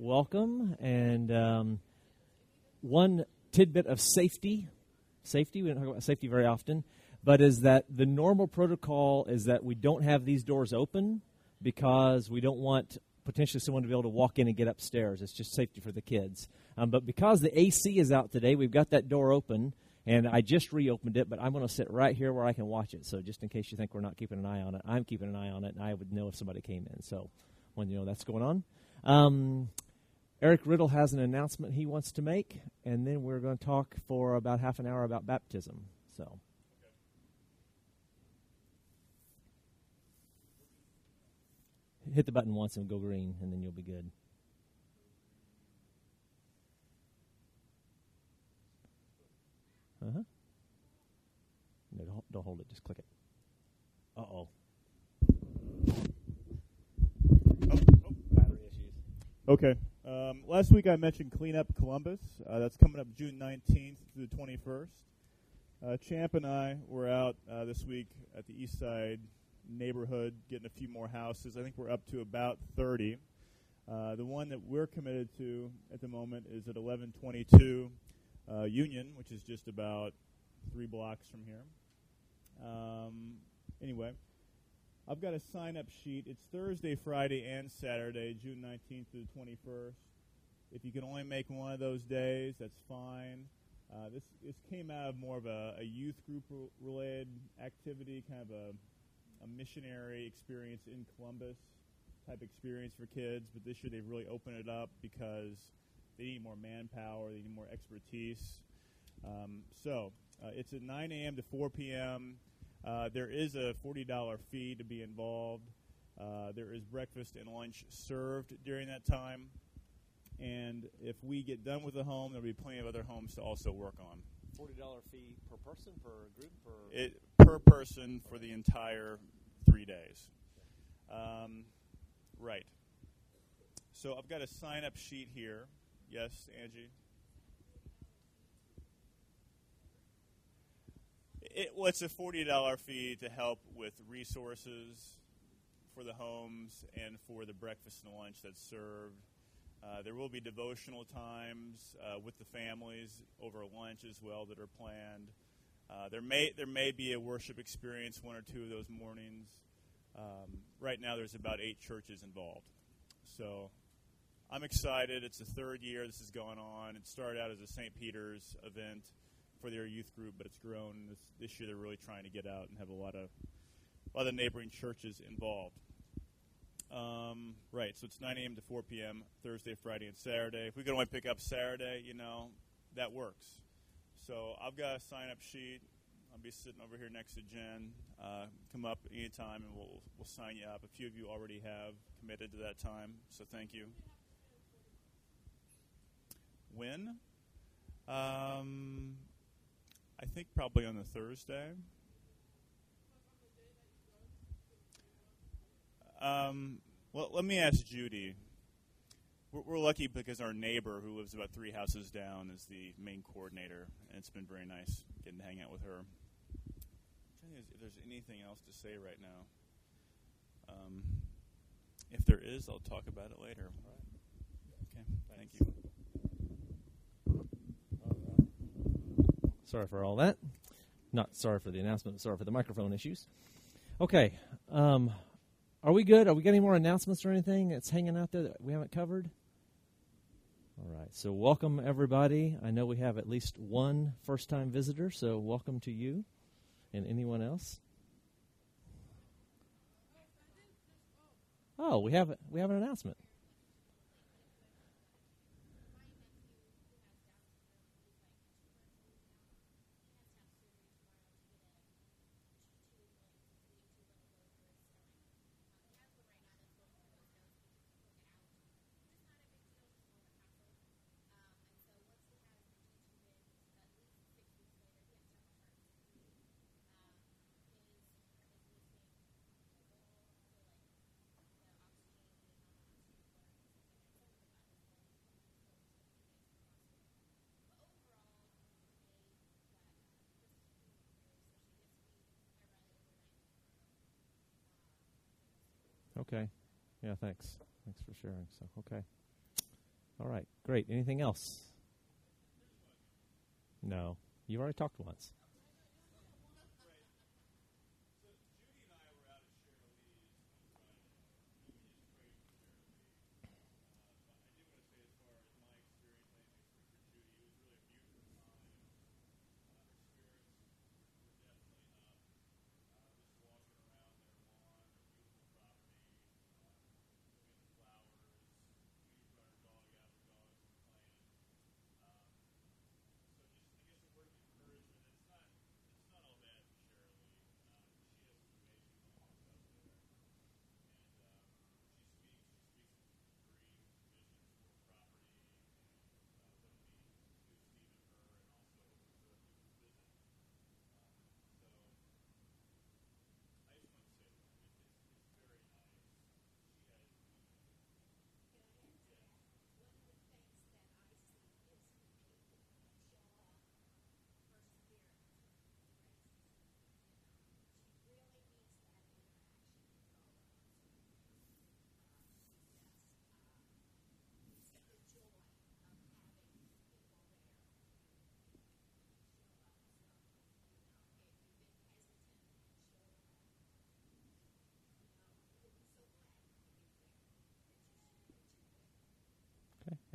welcome. And um, one tidbit of safety safety, we don't talk about safety very often, but is that the normal protocol is that we don't have these doors open because we don't want potentially someone to be able to walk in and get upstairs. It's just safety for the kids. Um, but because the AC is out today, we've got that door open. And I just reopened it, but I'm going to sit right here where I can watch it. So just in case you think we're not keeping an eye on it, I'm keeping an eye on it, and I would know if somebody came in. So when you know that's going on. Um, Eric Riddle has an announcement he wants to make, and then we're going to talk for about half an hour about baptism. So. Hit the button once and go green, and then you'll be good. Uh huh. No, don't, don't hold it. Just click it. Uh oh. Battery issues. Okay. Um, last week I mentioned Clean Up Columbus. Uh, that's coming up June 19th through the 21st. Uh, Champ and I were out uh, this week at the east side neighborhood getting a few more houses. I think we're up to about 30. Uh, the one that we're committed to at the moment is at 1122 uh, Union, which is just about three blocks from here. Um, anyway, I've got a sign up sheet. It's Thursday, Friday, and Saturday, June 19th through the 21st. If you can only make one of those days, that's fine. Uh, this this came out of more of a, a youth group related activity, kind of a, a missionary experience in Columbus type experience for kids. But this year they've really opened it up because they need more manpower, they need more expertise. Um, so uh, it's at 9 a.m. to 4 p.m. Uh, there is a $40 fee to be involved. Uh, there is breakfast and lunch served during that time. And if we get done with the home, there'll be plenty of other homes to also work on. $40 fee per person, per group? Per it, per person for the entire three days. Um, right. So I've got a sign up sheet here. Yes, Angie? It, well, it's a forty dollar fee to help with resources for the homes and for the breakfast and lunch that's served. Uh, there will be devotional times uh, with the families over lunch as well that are planned. Uh, there may there may be a worship experience one or two of those mornings. Um, right now, there's about eight churches involved, so I'm excited. It's the third year this is going on. It started out as a St. Peter's event for their youth group, but it's grown. This, this year they're really trying to get out and have a lot of of neighboring churches involved. Um, right, so it's 9 a.m. to 4 p.m. Thursday, Friday, and Saturday. If we can only pick up Saturday, you know, that works. So I've got a sign-up sheet. I'll be sitting over here next to Jen. Uh, come up anytime, and we'll we'll sign you up. A few of you already have committed to that time, so thank you. When? Um, I think probably on the Thursday. Um, well, let me ask Judy. We're, we're, lucky because our neighbor, who lives about three houses down, is the main coordinator, and it's been very nice getting to hang out with her. if there's anything else to say right now. Um, if there is, I'll talk about it later. Okay, thank you. Sorry for all that. Not sorry for the announcement, sorry for the microphone issues. Okay. Um, are we good? Are we getting more announcements or anything that's hanging out there that we haven't covered? All right. So, welcome everybody. I know we have at least one first time visitor, so welcome to you and anyone else. Oh, we have we have an announcement. Okay. Yeah, thanks. Thanks for sharing. So, okay. All right, great. Anything else? No. You already talked once.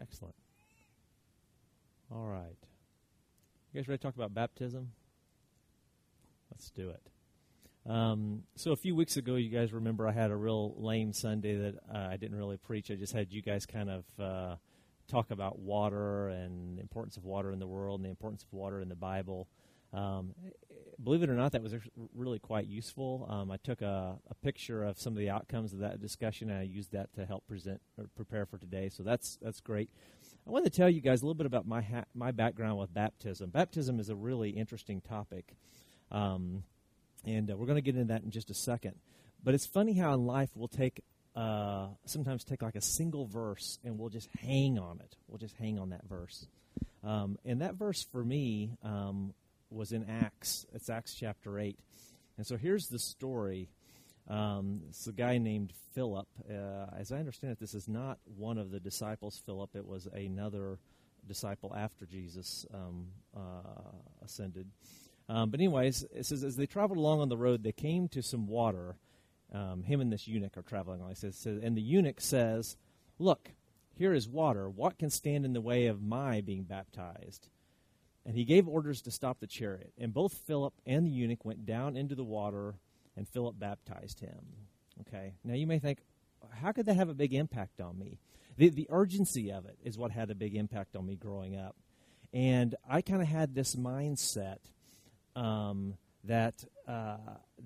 Excellent. All right. You guys ready to talk about baptism? Let's do it. Um, so a few weeks ago, you guys remember I had a real lame Sunday that uh, I didn't really preach. I just had you guys kind of uh, talk about water and the importance of water in the world and the importance of water in the Bible. Um, believe it or not, that was really quite useful. Um, I took a, a, picture of some of the outcomes of that discussion, and I used that to help present or prepare for today. So that's that's great. I want to tell you guys a little bit about my ha- my background with baptism. Baptism is a really interesting topic, um, and uh, we're going to get into that in just a second. But it's funny how in life we'll take uh, sometimes take like a single verse and we'll just hang on it. We'll just hang on that verse. Um, and that verse for me um, was in Acts. It's Acts chapter 8. And so here's the story. Um, it's a guy named Philip. Uh, as I understand it, this is not one of the disciples, Philip. It was another disciple after Jesus um, uh, ascended. Um, but, anyways, it says as they traveled along on the road, they came to some water. Um, him and this eunuch are traveling on. It says, says, and the eunuch says, Look, here is water. What can stand in the way of my being baptized? And he gave orders to stop the chariot. And both Philip and the eunuch went down into the water, and Philip baptized him. Okay. Now you may think, how could that have a big impact on me? The, the urgency of it is what had a big impact on me growing up. And I kind of had this mindset um, that uh,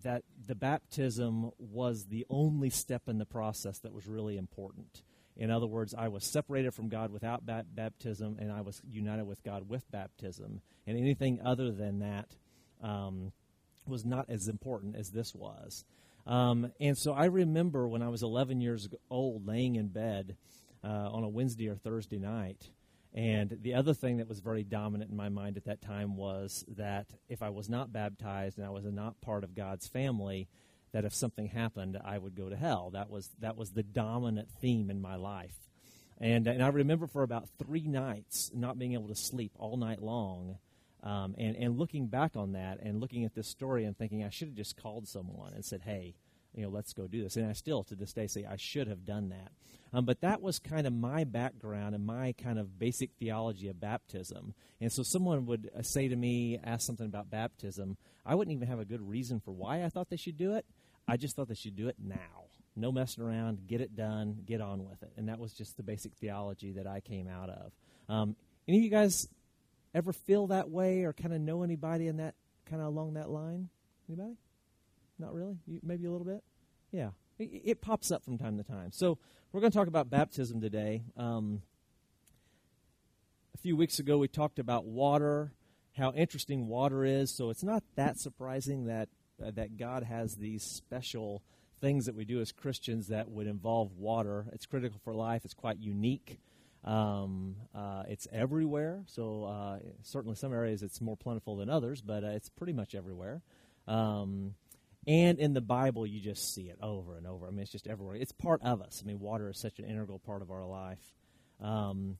that the baptism was the only step in the process that was really important. In other words, I was separated from God without ba- baptism, and I was united with God with baptism. And anything other than that um, was not as important as this was. Um, and so I remember when I was 11 years old, laying in bed uh, on a Wednesday or Thursday night. And the other thing that was very dominant in my mind at that time was that if I was not baptized and I was not part of God's family, that if something happened, I would go to hell. That was that was the dominant theme in my life. And, and I remember for about three nights not being able to sleep all night long, um, and, and looking back on that and looking at this story and thinking I should have just called someone and said, hey, you know, let's go do this. And I still, to this day, say I should have done that. Um, but that was kind of my background and my kind of basic theology of baptism. And so someone would uh, say to me, ask something about baptism, I wouldn't even have a good reason for why I thought they should do it. I just thought they should do it now. No messing around, get it done, get on with it. And that was just the basic theology that I came out of. Um, any of you guys ever feel that way or kind of know anybody in that kind of along that line? Anybody? Not really? You, maybe a little bit? Yeah. It, it, pops up from time to time. So we're going to talk about baptism today. Um, a few weeks ago, we talked about water, how interesting water is. So it's not that surprising that uh, that God has these special things that we do as Christians that would involve water. It's critical for life. It's quite unique. Um, uh, it's everywhere. So uh, certainly some areas it's more plentiful than others, but uh, it's pretty much everywhere. Um, and in the Bible, you just see it over and over. I mean, it's just everywhere. It's part of us. I mean, water is such an integral part of our life. Um,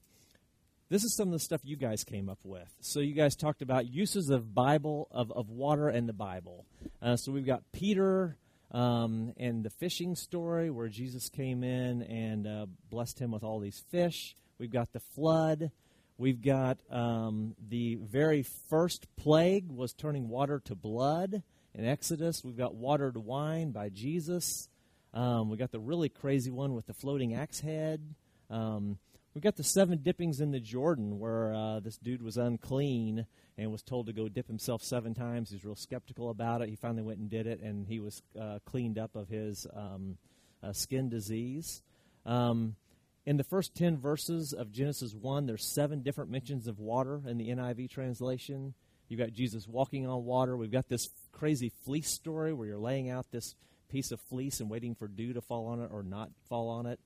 this is some of the stuff you guys came up with. So you guys talked about uses of Bible of, of water and the Bible. Uh, so we've got Peter um, and the fishing story where Jesus came in and uh, blessed him with all these fish. We've got the flood. We've got um, the very first plague was turning water to blood in Exodus. We've got water to wine by Jesus. Um, we got the really crazy one with the floating axe head. Um, we got the seven dippings in the Jordan, where uh, this dude was unclean and was told to go dip himself seven times. He's real skeptical about it. He finally went and did it, and he was uh, cleaned up of his um, uh, skin disease. Um, in the first 10 verses of Genesis 1, there's seven different mentions of water in the NIV translation. You've got Jesus walking on water. We've got this crazy fleece story where you're laying out this piece of fleece and waiting for dew to fall on it or not fall on it.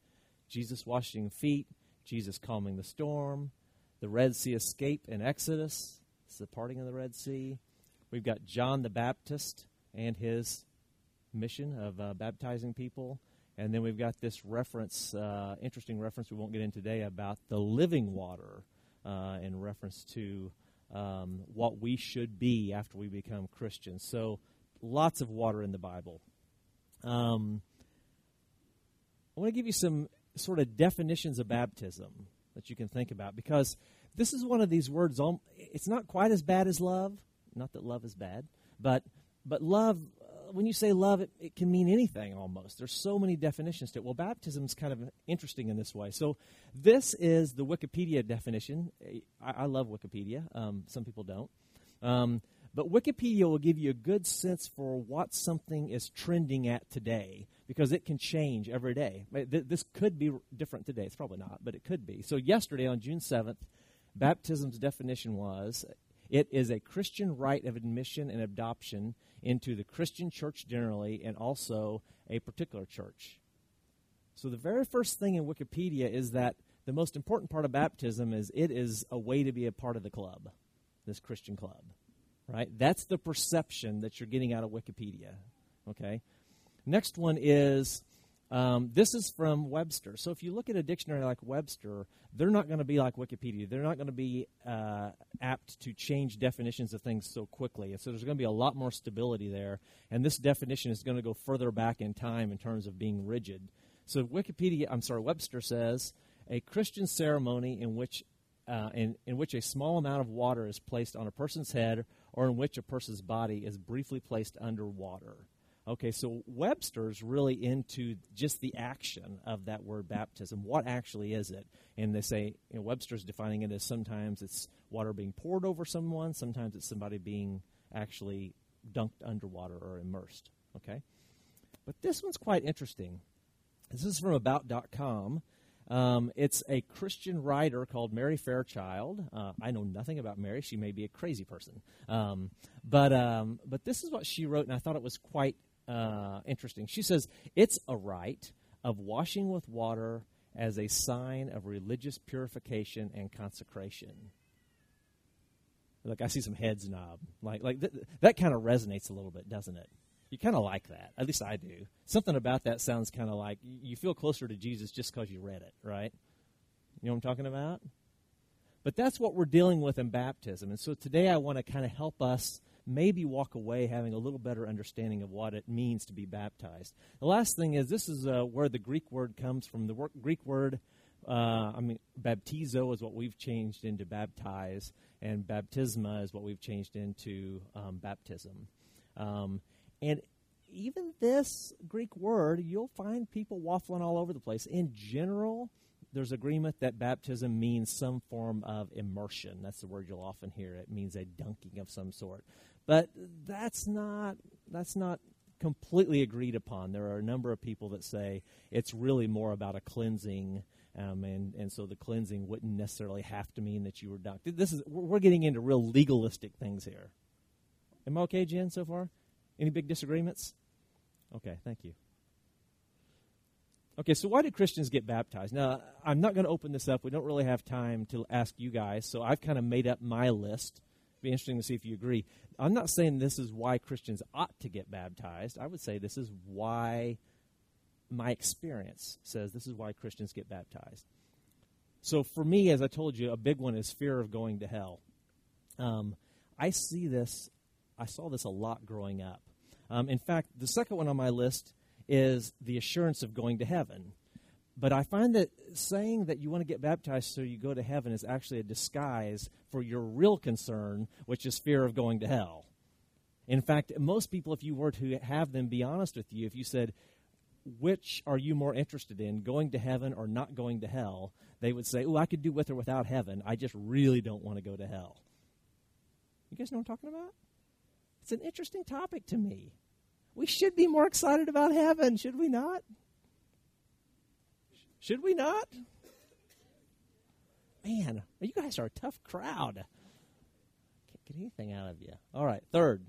Jesus washing feet. Jesus calming the storm, the Red Sea escape in Exodus, it's the parting of the Red Sea. We've got John the Baptist and his mission of uh, baptizing people. And then we've got this reference, uh, interesting reference we won't get in today about the living water uh, in reference to um, what we should be after we become Christians. So lots of water in the Bible. Um, I want to give you some sort of definitions of baptism that you can think about because this is one of these words it's not quite as bad as love not that love is bad but but love uh, when you say love it, it can mean anything almost. There's so many definitions to it. Well baptism is kind of interesting in this way. So this is the wikipedia definition. I, I love wikipedia um, some people don't. Um, but Wikipedia will give you a good sense for what something is trending at today because it can change every day. This could be different today. It's probably not, but it could be. So, yesterday on June 7th, baptism's definition was it is a Christian rite of admission and adoption into the Christian church generally and also a particular church. So, the very first thing in Wikipedia is that the most important part of baptism is it is a way to be a part of the club, this Christian club right? That's the perception that you're getting out of Wikipedia, okay? Next one is um, this is from Webster. So if you look at a dictionary like Webster, they're not going to be like Wikipedia. They're not going to be uh, apt to change definitions of things so quickly. And so there's going to be a lot more stability there. And this definition is going to go further back in time in terms of being rigid. So Wikipedia, I'm sorry, Webster says a Christian ceremony in which uh, in, in which a small amount of water is placed on a person's head or in which a person's body is briefly placed under water. Okay, so Webster's really into just the action of that word baptism. What actually is it? And they say, you know, Webster's defining it as sometimes it's water being poured over someone, sometimes it's somebody being actually dunked underwater or immersed. Okay? But this one's quite interesting. This is from About.com. Um, it's a Christian writer called Mary Fairchild. Uh, I know nothing about Mary. She may be a crazy person. Um, but, um, but this is what she wrote, and I thought it was quite uh, interesting. She says, It's a rite of washing with water as a sign of religious purification and consecration. Look, I see some heads nod. Like, like th- that kind of resonates a little bit, doesn't it? You kind of like that. At least I do. Something about that sounds kind of like you feel closer to Jesus just because you read it, right? You know what I'm talking about? But that's what we're dealing with in baptism. And so today I want to kind of help us maybe walk away having a little better understanding of what it means to be baptized. The last thing is this is uh, where the Greek word comes from. The Greek word, uh, I mean, baptizo is what we've changed into baptize, and baptisma is what we've changed into um, baptism. Um, and even this Greek word, you'll find people waffling all over the place. In general, there's agreement that baptism means some form of immersion. That's the word you'll often hear. It means a dunking of some sort. But that's not that's not completely agreed upon. There are a number of people that say it's really more about a cleansing, um, and and so the cleansing wouldn't necessarily have to mean that you were dunked. This is we're getting into real legalistic things here. Am I okay, Jen, so far? Any big disagreements? Okay, thank you. Okay, so why do Christians get baptized? Now, I'm not going to open this up. We don't really have time to ask you guys, so I've kind of made up my list. It'd be interesting to see if you agree. I'm not saying this is why Christians ought to get baptized. I would say this is why my experience says this is why Christians get baptized. so for me, as I told you, a big one is fear of going to hell. Um, I see this, I saw this a lot growing up. Um, in fact, the second one on my list is the assurance of going to heaven. But I find that saying that you want to get baptized so you go to heaven is actually a disguise for your real concern, which is fear of going to hell. In fact, most people, if you were to have them be honest with you, if you said, which are you more interested in, going to heaven or not going to hell? They would say, oh, I could do with or without heaven. I just really don't want to go to hell. You guys know what I'm talking about? It's an interesting topic to me. We should be more excited about heaven, should we not? Should we not? Man, you guys are a tough crowd. Can't get anything out of you. All right, third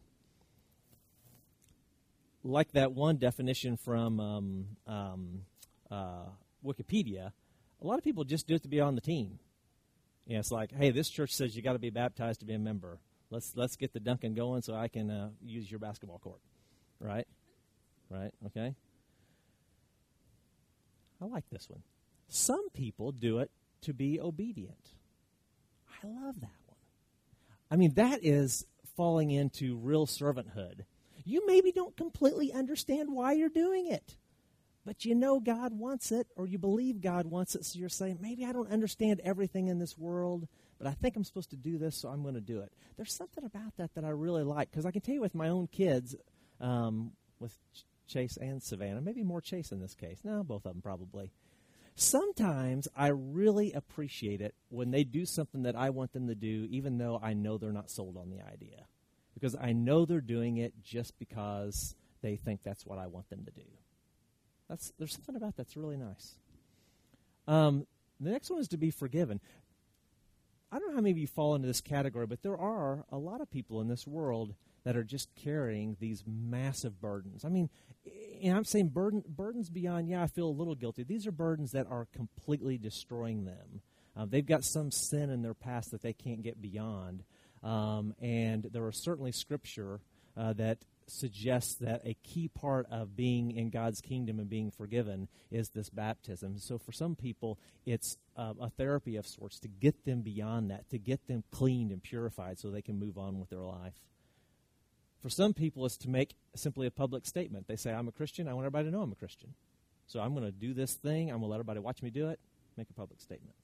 like that one definition from um, um, uh, Wikipedia, a lot of people just do it to be on the team. You know, it's like, hey, this church says you got to be baptized to be a member. Let's let's get the Duncan going so I can uh, use your basketball court, right? Right? Okay. I like this one. Some people do it to be obedient. I love that one. I mean, that is falling into real servanthood you maybe don't completely understand why you're doing it, but you know God wants it, or you believe God wants it, so you're saying, maybe I don't understand everything in this world, but I think I'm supposed to do this, so I'm going to do it. There's something about that that I really like, because I can tell you with my own kids, um, with Ch- Chase and Savannah, maybe more Chase in this case. No, both of them probably. Sometimes I really appreciate it when they do something that I want them to do, even though I know they're not sold on the idea because I know they're doing it just because they think that's what I want them to do. That's, there's something about that's really nice. Um, the next one is to be forgiven. I don't know how many of you fall into this category, but there are a lot of people in this world that are just carrying these massive burdens. I mean, and I'm saying burden, burdens beyond, yeah, I feel a little guilty. These are burdens that are completely destroying them. Uh, they've got some sin in their past that they can't get beyond. Um, and there are certainly scripture uh, that suggests that a key part of being in God's kingdom and being forgiven is this baptism. So for some people, it's uh, a therapy of sorts to get them beyond that, to get them cleaned and purified so they can move on with their life. For some people, it's to make simply a public statement. They say, I'm a Christian. I want everybody to know I'm a Christian. So I'm going to do this thing. I'm going to let everybody watch me do it, make a public statement.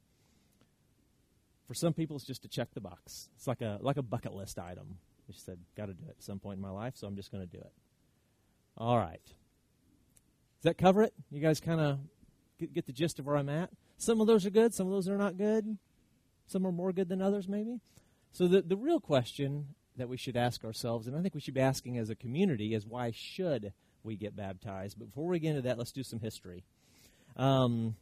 For some people, it's just to check the box. It's like a like a bucket list item. You said, got to do it at some point in my life, so I'm just going to do it. All right. Does that cover it? You guys kind of get, get the gist of where I'm at? Some of those are good, some of those are not good. Some are more good than others, maybe. So the, the real question that we should ask ourselves, and I think we should be asking as a community, is why should we get baptized? But before we get into that, let's do some history. Um,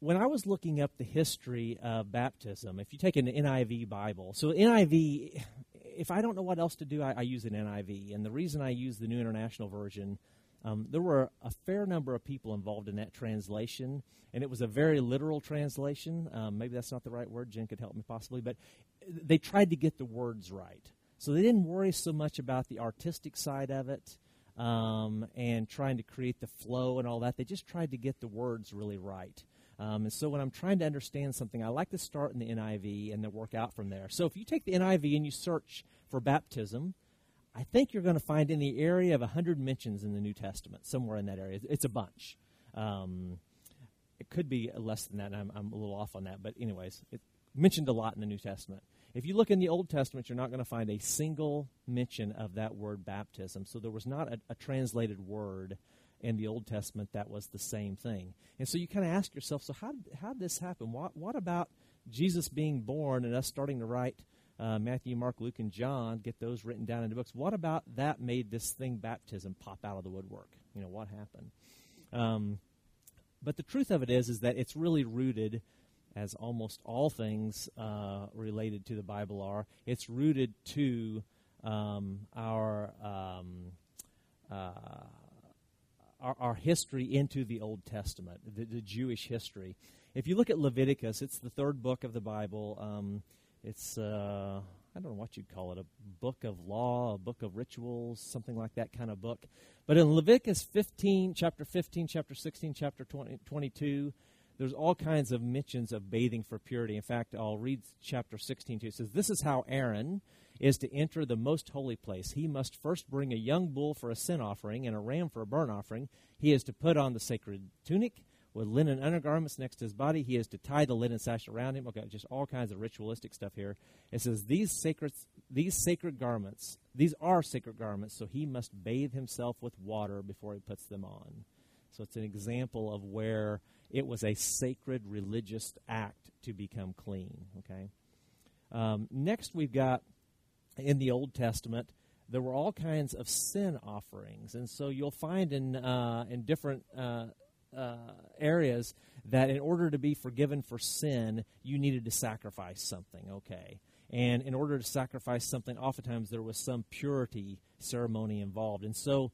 when I was looking up the history of baptism, if you take an NIV Bible, so NIV, if I don't know what else to do, I, I use an NIV. And the reason I use the New International Version, um, there were a fair number of people involved in that translation, and it was a very literal translation. Um, maybe that's not the right word. Jen could help me possibly, but they tried to get the words right. So they didn't worry so much about the artistic side of it. Um, and trying to create the flow and all that. They just tried to get the words really right. Um, and so when I'm trying to understand something, I like to start in the NIV and then work out from there. So if you take the NIV and you search for baptism, I think you're going to find in the area of 100 mentions in the New Testament, somewhere in that area. It's a bunch. Um, it could be less than that, I'm, I'm, a little off on that. But, anyways, it mentioned a lot in the New Testament. If you look in the Old Testament, you're not going to find a single mention of that word baptism. So there was not a, a translated word in the Old Testament that was the same thing. And so you kind of ask yourself, so how how did this happen? What what about Jesus being born and us starting to write uh, Matthew, Mark, Luke, and John, get those written down into books? What about that made this thing baptism pop out of the woodwork? You know what happened? Um, but the truth of it is, is that it's really rooted as almost all things uh, related to the Bible are. It's rooted to um, our um, uh, our, our history into the Old Testament, the, the, Jewish history. If you look at Leviticus, it's the third book of the Bible. Um, it's, uh, I don't know what you'd call it, a book of law, a book of rituals, something like that kind of book. But in Leviticus 15, chapter 15, chapter 16, chapter 20, 22, there's all kinds of mentions of bathing for purity. In fact, I'll read chapter 16 too. It says, This is how Aaron is to enter the most holy place. He must first bring a young bull for a sin offering and a ram for a burnt offering. He is to put on the sacred tunic with linen undergarments next to his body. He is to tie the linen sash around him. Okay, just all kinds of ritualistic stuff here. It says these sacred these sacred garments, these are sacred garments, so he must bathe himself with water before he puts them on. So it's an example of where it was a sacred religious act to become clean. Okay. Um, next, we've got in the Old Testament there were all kinds of sin offerings, and so you'll find in uh, in different uh, uh, areas that in order to be forgiven for sin, you needed to sacrifice something. Okay, and in order to sacrifice something, oftentimes there was some purity ceremony involved, and so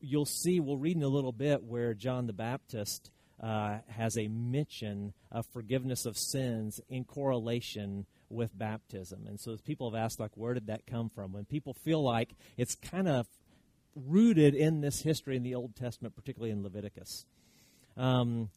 you'll see. We'll read in a little bit where John the Baptist. Uh, has a mention of forgiveness of sins in correlation with baptism. And so people have asked, like, where did that come from? When people feel like it's kind of rooted in this history in the Old Testament, particularly in Leviticus. Um,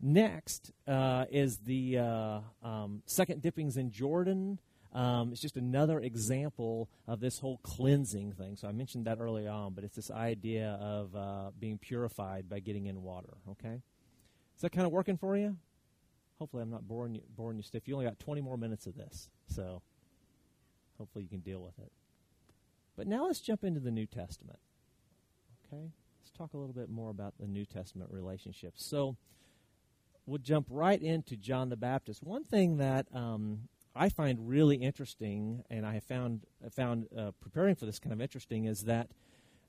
next uh, is the uh, um, second dippings in Jordan. Um, it's just another example of this whole cleansing thing. So I mentioned that early on, but it's this idea of uh, being purified by getting in water. Okay, is that kind of working for you? Hopefully I'm not boring you, boring you stiff. You only got 20 more minutes of this, so hopefully you can deal with it. But now let's jump into the New Testament. Okay? Let's talk a little bit more about the New Testament relationships. So we'll jump right into John the Baptist. One thing that um, I find really interesting, and I have found found uh, preparing for this kind of interesting, is that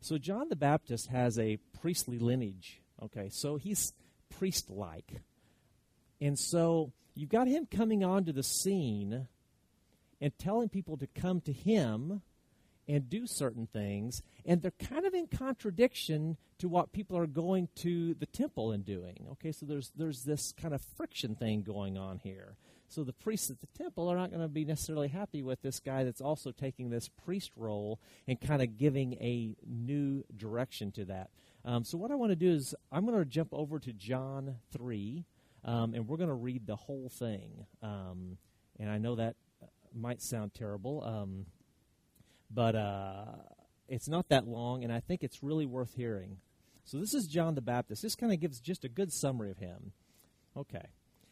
so John the Baptist has a priestly lineage. Okay, so he's priest-like. And so you've got him coming onto the scene and telling people to come to him and do certain things, and they're kind of in contradiction to what people are going to the temple and doing. Okay, so there's there's this kind of friction thing going on here. So the priests at the temple are not going to be necessarily happy with this guy that's also taking this priest role and kind of giving a new direction to that. Um, so what I want to do is I'm going to jump over to John three. Um, and we're going to read the whole thing. Um, and I know that might sound terrible, um, but uh, it's not that long, and I think it's really worth hearing. So this is John the Baptist. This kind of gives just a good summary of him. Okay.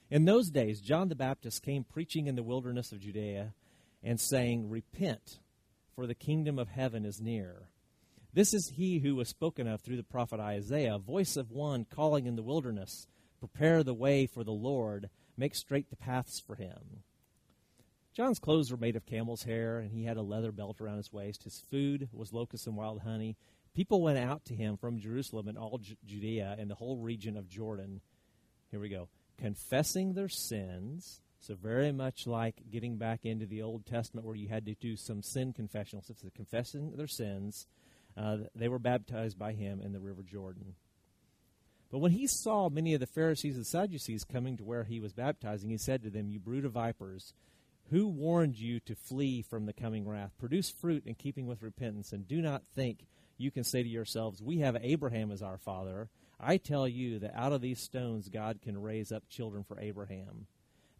In those days, John the Baptist came preaching in the wilderness of Judea and saying, Repent, for the kingdom of heaven is near. This is he who was spoken of through the prophet Isaiah, a voice of one calling in the wilderness Prepare the way for the Lord, make straight the paths for him. John's clothes were made of camel's hair, and he had a leather belt around his waist. His food was locusts and wild honey. People went out to him from Jerusalem and all Judea and the whole region of Jordan. Here we go. Confessing their sins. So, very much like getting back into the Old Testament where you had to do some sin confessionals. So, confessing their sins, uh, they were baptized by him in the River Jordan. But when he saw many of the Pharisees and Sadducees coming to where he was baptizing, he said to them, You brood of vipers, who warned you to flee from the coming wrath? Produce fruit in keeping with repentance, and do not think you can say to yourselves, We have Abraham as our father. I tell you that out of these stones God can raise up children for Abraham.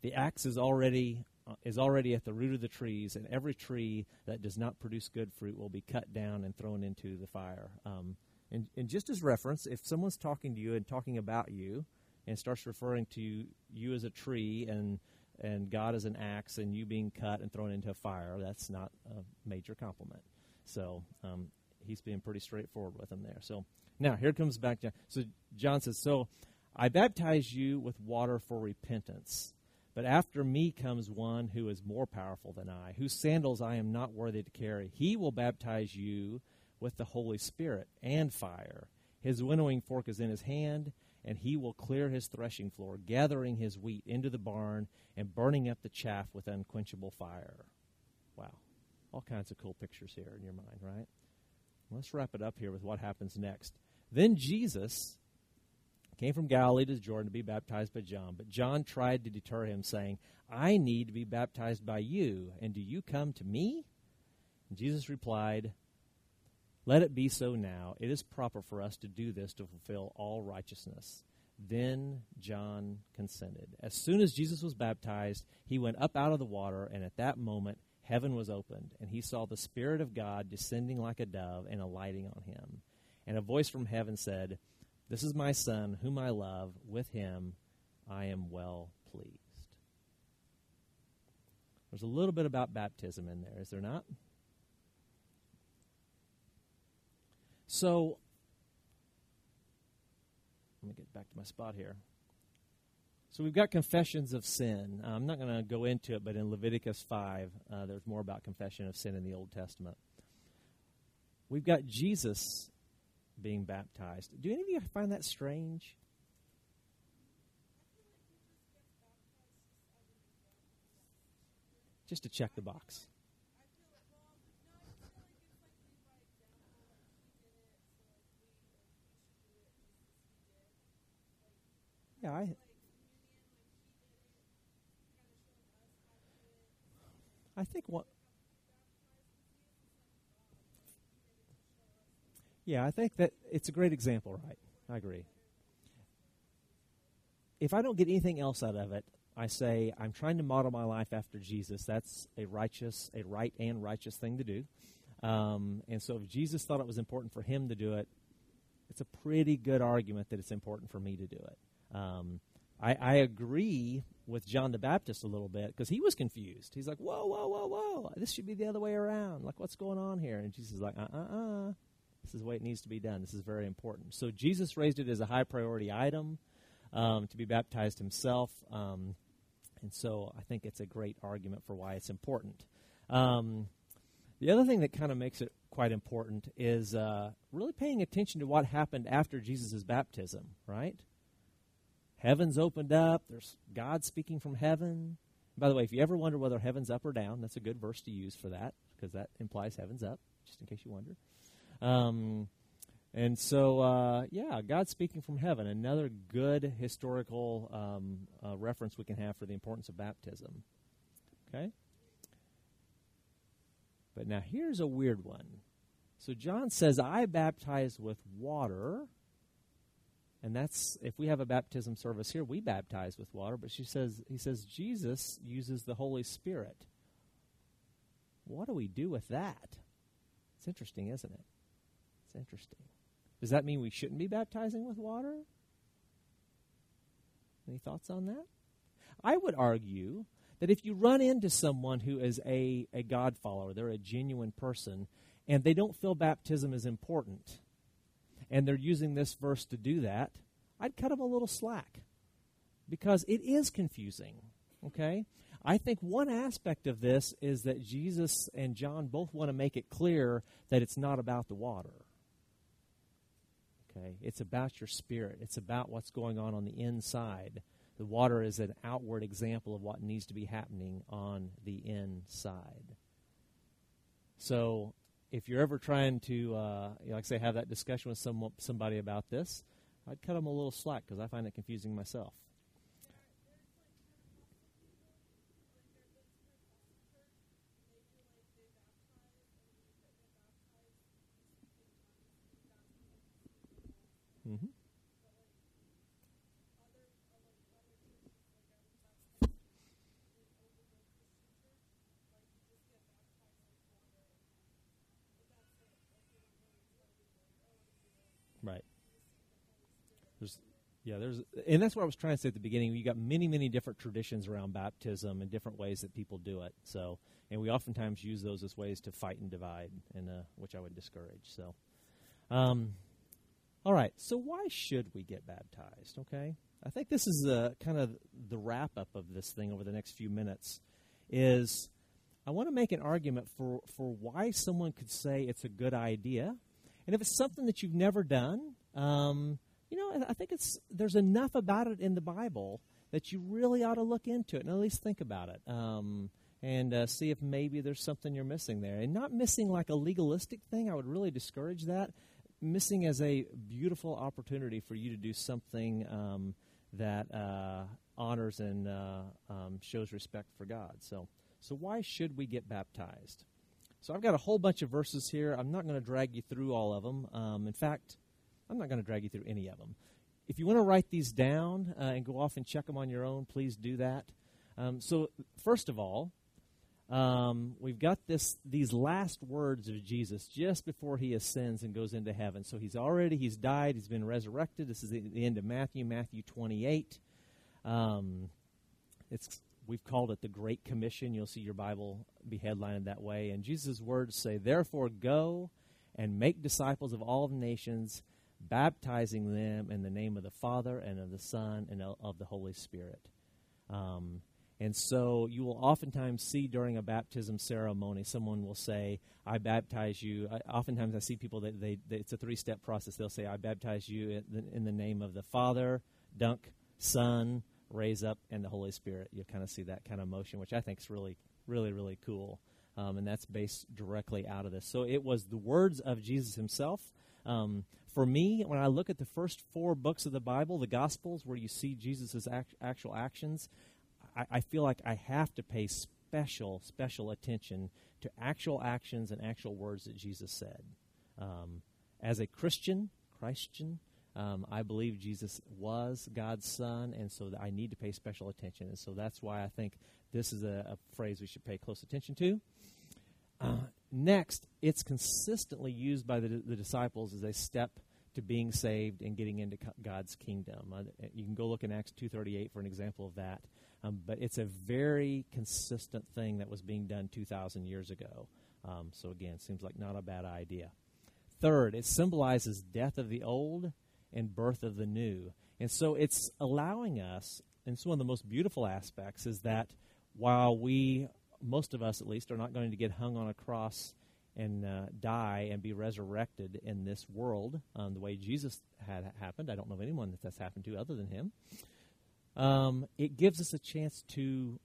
The axe is already uh, is already at the root of the trees, and every tree that does not produce good fruit will be cut down and thrown into the fire. Um, and, and just as reference, if someone's talking to you and talking about you and starts referring to you as a tree and and God as an axe and you being cut and thrown into a fire, that's not a major compliment. So um, he's being pretty straightforward with them there. So now here comes back John. So John says, "So I baptize you with water for repentance." But after me comes one who is more powerful than I, whose sandals I am not worthy to carry. He will baptize you with the Holy Spirit and fire. His winnowing fork is in his hand, and he will clear his threshing floor, gathering his wheat into the barn and burning up the chaff with unquenchable fire. Wow. All kinds of cool pictures here in your mind, right? Let's wrap it up here with what happens next. Then Jesus came from Galilee to Jordan to be baptized by John, but John tried to deter him, saying, I need to be baptized by you, and do you come to me? And Jesus replied, let it be so now. It is proper for us to do this to fulfill all righteousness. Then John consented. As soon as Jesus was baptized, he went up out of the water, and at that moment, heaven was opened, and he saw the Spirit of God descending like a dove and alighting on him. And a voice from heaven said, This is my Son, whom I love. With him I am well pleased. There's a little bit about baptism in there, is there not? So, let me get back to my spot here. So we've got confessions of sin. Uh, I'm not going to go into it, but in Leviticus 5, uh, there's more about confession of sin in the Old Testament. We've got Jesus being baptized. Do any of you find that strange? Just to check the box. Yeah, I. I think what. Yeah, I think that it's a great example, right? I agree. If I don't get anything else out of it, I say I'm trying to model my life after Jesus. That's a righteous, a right and righteous thing to do. Um, and so, if Jesus thought it was important for him to do it, it's a pretty good argument that it's important for me to do it. Um, I, I agree with John the Baptist a little bit because he was confused. He's like, whoa, whoa, whoa, whoa. This should be the other way around. Like, what's going on here? And Jesus is like, uh uh uh. This is the way it needs to be done. This is very important. So Jesus raised it as a high priority item um, to be baptized himself. Um, and so I think it's a great argument for why it's important. Um, the other thing that kind of makes it quite important is uh, really paying attention to what happened after Jesus' baptism, right? Heaven's opened up. There's God speaking from heaven. By the way, if you ever wonder whether heaven's up or down, that's a good verse to use for that because that implies heaven's up, just in case you wonder. Um, and so, uh, yeah, God speaking from heaven, another good historical um, uh, reference we can have for the importance of baptism. Okay? But now here's a weird one. So John says, I baptize with water and that's if we have a baptism service here, we baptize with water. But she says, he says Jesus uses the Holy Spirit. What do we do with that? It's interesting, isn't it? It's interesting. Does that mean we shouldn't be baptizing with water? Any thoughts on that? I would argue that if you run into someone who is a, a God follower, they're a genuine person, and they don't feel baptism is important, and they're using this verse to do that, I'd cut them a little slack because it is confusing. Okay? I think one aspect of this is that Jesus and John both want to make it clear that it's not about the water. Okay? It's about your spirit, it's about what's going on on the inside. The water is an outward example of what needs to be happening on the inside. So if you're ever trying to, uh, like I say, have that discussion with some, somebody about this, I'd cut them a little slack because I find it confusing myself. Mm-hmm. Right. There's, yeah, there's, and that's what I was trying to say at the beginning. You got many, many different traditions around baptism and different ways that people do it. So, and we oftentimes use those as ways to fight and divide, and uh, which I would discourage. So, um, all right. So, why should we get baptized? Okay, I think this is uh, kind of the wrap up of this thing over the next few minutes. Is I want to make an argument for for why someone could say it's a good idea, and if it's something that you've never done. Um, you know, I think it's there's enough about it in the Bible that you really ought to look into it and at least think about it. Um, and uh, see if maybe there's something you're missing there. And not missing like a legalistic thing, I would really discourage that. Missing as a beautiful opportunity for you to do something um, that uh, honors and uh, um, shows respect for God. So, so why should we get baptized? So I've got a whole bunch of verses here. I'm not going to drag you through all of them. Um, in fact, I'm not going to drag you through any of them. if you want to write these down uh, and go off and check them on your own, please do that. Um, so, first of all, um, we've got this these last words of Jesus just before he ascends and goes into heaven. So he's already he's died, he's been resurrected. This is the, the end of Matthew, Matthew 28. Um, it's we've called it the Great Commission. You'll see your Bible be headlined that way. And Jesus' words say, "Therefore, go and make disciples of all the nations." Baptizing them in the name of the Father and of the Son and of the Holy Spirit. Um, and so you will oftentimes see during a baptism ceremony, someone will say, I baptize you. I, oftentimes I see people that they, they it's a three step process. They'll say, I baptize you in the, in the name of the Father, dunk, Son, raise up, and the Holy Spirit. You'll kind of see that kind of motion, which I think is really, really, really cool. Um, and that's based directly out of this. So it was the words of Jesus himself. Um, for me, when I look at the first four books of the Bible, the Gospels, where you see Jesus' act, actual actions, I, I feel like I have to pay special, special attention to actual actions and actual words that Jesus said. Um, as a Christian, Christian, um, I believe Jesus was God's Son, and so I need to pay special attention. And so that's why I think this is a, a phrase we should pay close attention to. Uh, next, it's consistently used by the, the disciples as a step to being saved and getting into God's kingdom. Uh, you can go look in Acts 2:38 for an example of that. Um, but it's a very consistent thing that was being done 2,000 years ago. Um, so again, seems like not a bad idea. Third, it symbolizes death of the old and birth of the new. And so it's allowing us, and it's one of the most beautiful aspects, is that while we, most of us at least, are not going to get hung on a cross and uh, die and be resurrected in this world um, the way Jesus had happened. I don't know of anyone that that's happened to other than him um, it gives us a chance to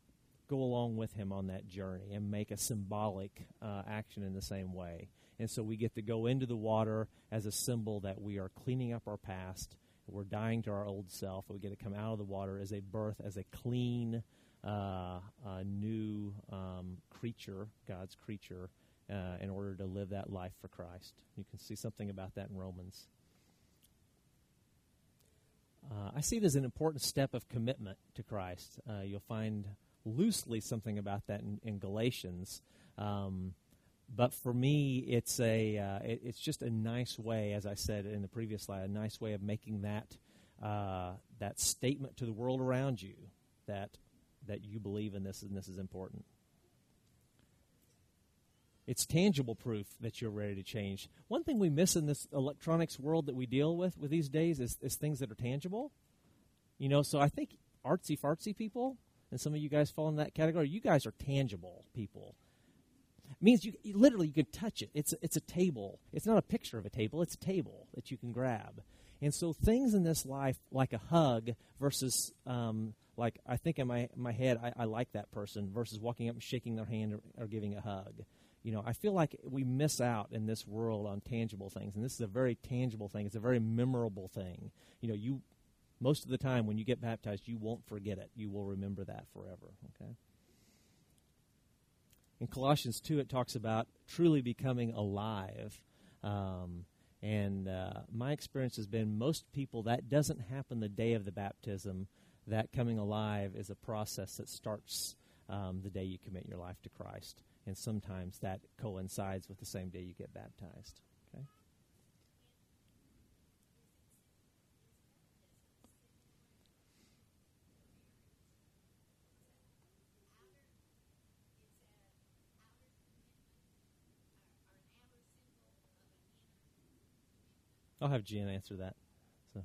go along with him on that journey and make a symbolic uh, action in the same way. And so we get to go into the water as a symbol that we are cleaning up our past. We're dying to our old self. We get to come out of the water as a birth, as a clean, uh, uh, new um, creature, God's creature, uh, in order to live that life for Christ. You can see something about that in Romans. Uh, I see it as an important step of commitment to Christ. Uh, you'll find loosely something about that in, in Galatians. Um, but for me, it's a uh, it, it's just a nice way, as I said in the previous slide, a nice way of making that uh, that statement to the world around you that that you believe in this and this is important. It's tangible proof that you're ready to change. One thing we miss in this electronics world that we deal with with these days is, is things that are tangible. You know, so I think artsy fartsy people, and some of you guys fall in that category. You guys are tangible people. It means you, you literally you can touch it. It's it's a table. It's not a picture of a table. It's a table that you can grab. And so things in this life, like a hug versus um, like I think in my my head, I, I, like that person versus walking up and shaking their hand or, or giving a hug you know, I feel like we miss out in this world on tangible things, and this is a very tangible thing. It's a very memorable thing. You know, you most of the time when you get baptized, you won't forget it. You will remember that forever. Okay. In Colossians two, it talks about truly becoming alive. Um, and uh, my experience has been most people that doesn't happen the day of the baptism. That coming alive is a process that starts um, the day you commit your life to Christ and sometimes that coincides with the same day you get baptized. Okay? I'll have Jen answer that. So.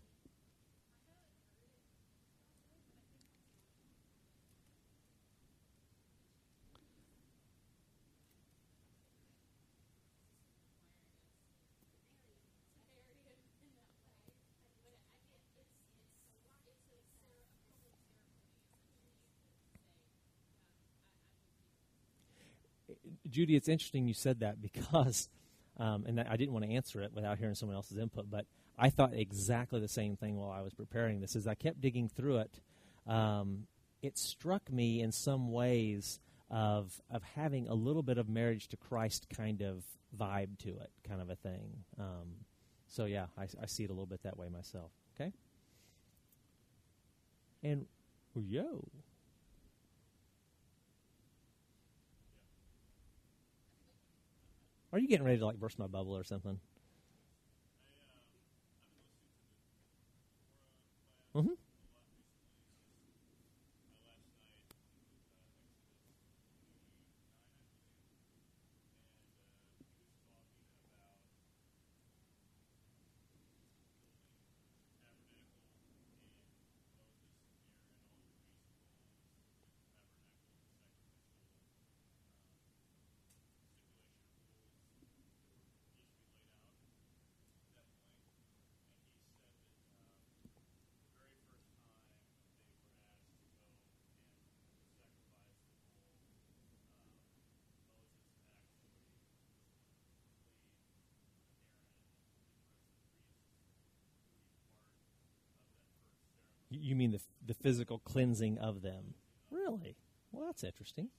Judy, it's interesting you said that because, um, and I didn't want to answer it without hearing someone else's input, but I thought exactly the same thing while I was preparing this. As I kept digging through it, um, it struck me in some ways of of having a little bit of marriage to Christ kind of vibe to it, kind of a thing. Um, so yeah, I, I see it a little bit that way myself. Okay. And yo. Are you getting ready to like burst my bubble or something? You mean the the physical cleansing of them? Really? Well, that's interesting.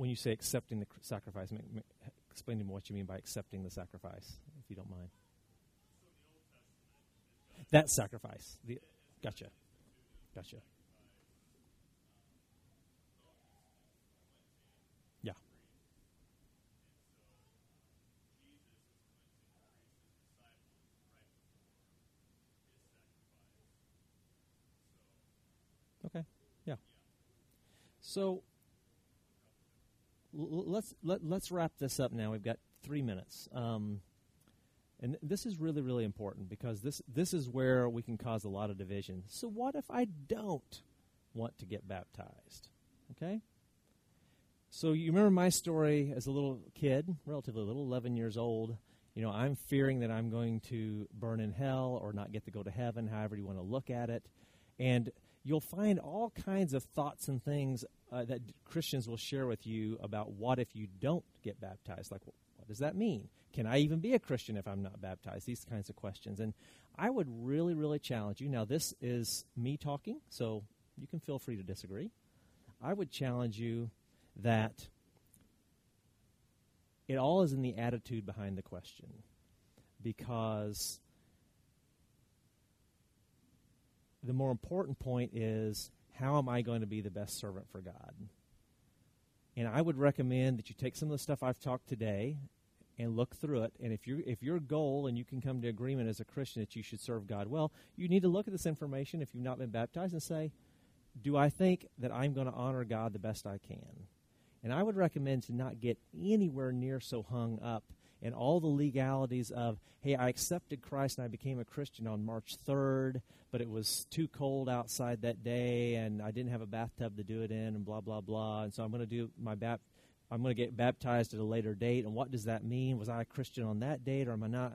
When you say accepting the sacrifice, make, make, explain to me what you mean by accepting the sacrifice, if you don't mind. That sacrifice. The, gotcha. Gotcha. Yeah. Okay. Yeah. So let's let, let's wrap this up now. We've got three minutes, um, and this is really really important because this this is where we can cause a lot of division. So what if I don't want to get baptized? Okay. So you remember my story as a little kid, relatively little, 11 years old. You know, I'm fearing that I'm going to burn in hell or not get to go to heaven, however you want to look at it. And you'll find all kinds of thoughts and things uh, that Christians will share with you about what if you don't get baptized. Like, what does that mean? Can I even be a Christian if I'm not baptized? These kinds of questions. And I would really, really challenge you. Now, this is me talking, so you can feel free to disagree. I would challenge you that it all is in the attitude behind the question. Because the more important point is how am I going to be the best servant for God? And I would recommend that you take some of the stuff I've talked today and look through it. And if you if your goal and you can come to agreement as a Christian that you should serve God well, you need to look at this information if you've not been baptized and say, do I think that I'm going to honor God the best I can? And I would recommend to not get anywhere near so hung up in all the legalities of, hey, I accepted Christ and I became a Christian on March 3rd, but it was too cold outside that day and I didn't have a bathtub to do it in and blah, blah, blah. And so I'm going to do my bap- I'm going to get baptized at a later date. And what does that mean? Was I a Christian on that date or am I not?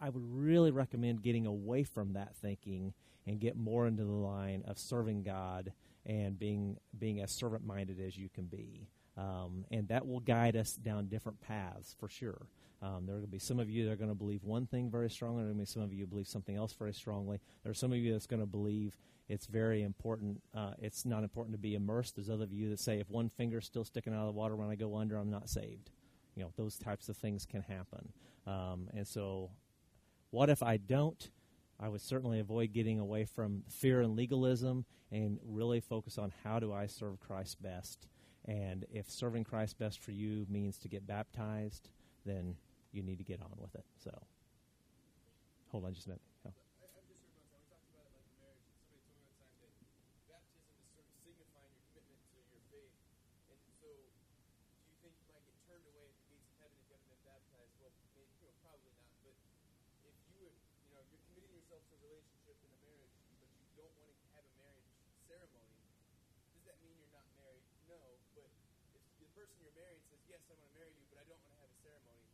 I would really recommend getting away from that thinking and get more into the line of serving God and being being as servant minded as you can be. Um, and that will guide us down different paths for sure. Um, there are going to be some of you that are going to believe one thing very strongly. There are going to be some of you believe something else very strongly. There are some of you that's going to believe it's very important. Uh, it's not important to be immersed. There's other of you that say if one finger's still sticking out of the water when I go under, I'm not saved. You know, those types of things can happen. Um, and so, what if I don't? I would certainly avoid getting away from fear and legalism and really focus on how do I serve Christ best and if serving Christ best for you means to get baptized, then you need to get on with it. So, hold on just a minute. Oh. yourself to a relationship in a marriage, but you don't want to have a marriage ceremony, does that mean you're not married? No, but if the person you're married says, yes, I want to marry you, but I don't want to have a ceremony,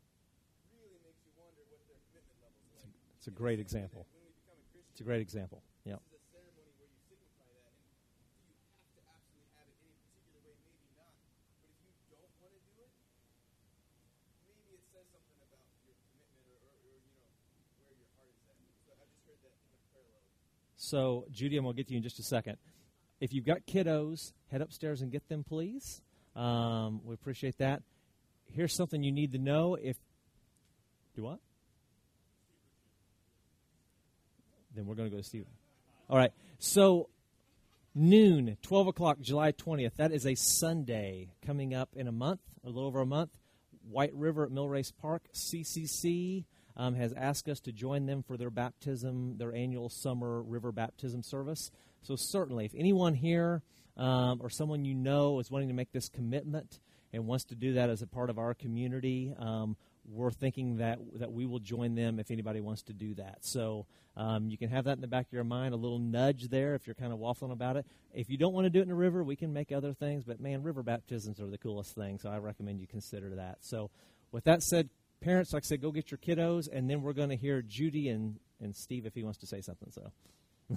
really makes you wonder what their commitment like. It's a great example. When we become a It's a great example. Yeah. this is a ceremony where you signify that. And do you have to absolutely have it any particular way? Maybe not. But if you don't want to do it, maybe it says something about your commitment or, or, or you know, where your heart is at. So I just heard that kind of parallel. So, Judy, I'm going to get to you in just a second. If you've got kiddos, head upstairs and get them, please. Um, we appreciate that. Here's something you need to know. If do what? Then we're going to go to Steve. All right. So noon, 12 o'clock, July 20th. That is a Sunday coming up in a month, a little over a month. White River at Millrace Park, CCC um, has asked us to join them for their baptism, their annual summer river baptism service. So certainly, if anyone here um, or someone you know is wanting to make this commitment and wants to do that as a part of our community, um, we're thinking that that we will join them if anybody wants to do that. So um, you can have that in the back of your mind, a little nudge there if you're kind of waffling about it. If you don't want to do it in a river, we can make other things. But man, river baptisms are the coolest thing, so I recommend you consider that. So with that said, parents, like I said, go get your kiddos, and then we're going to hear Judy and and Steve if he wants to say something. So.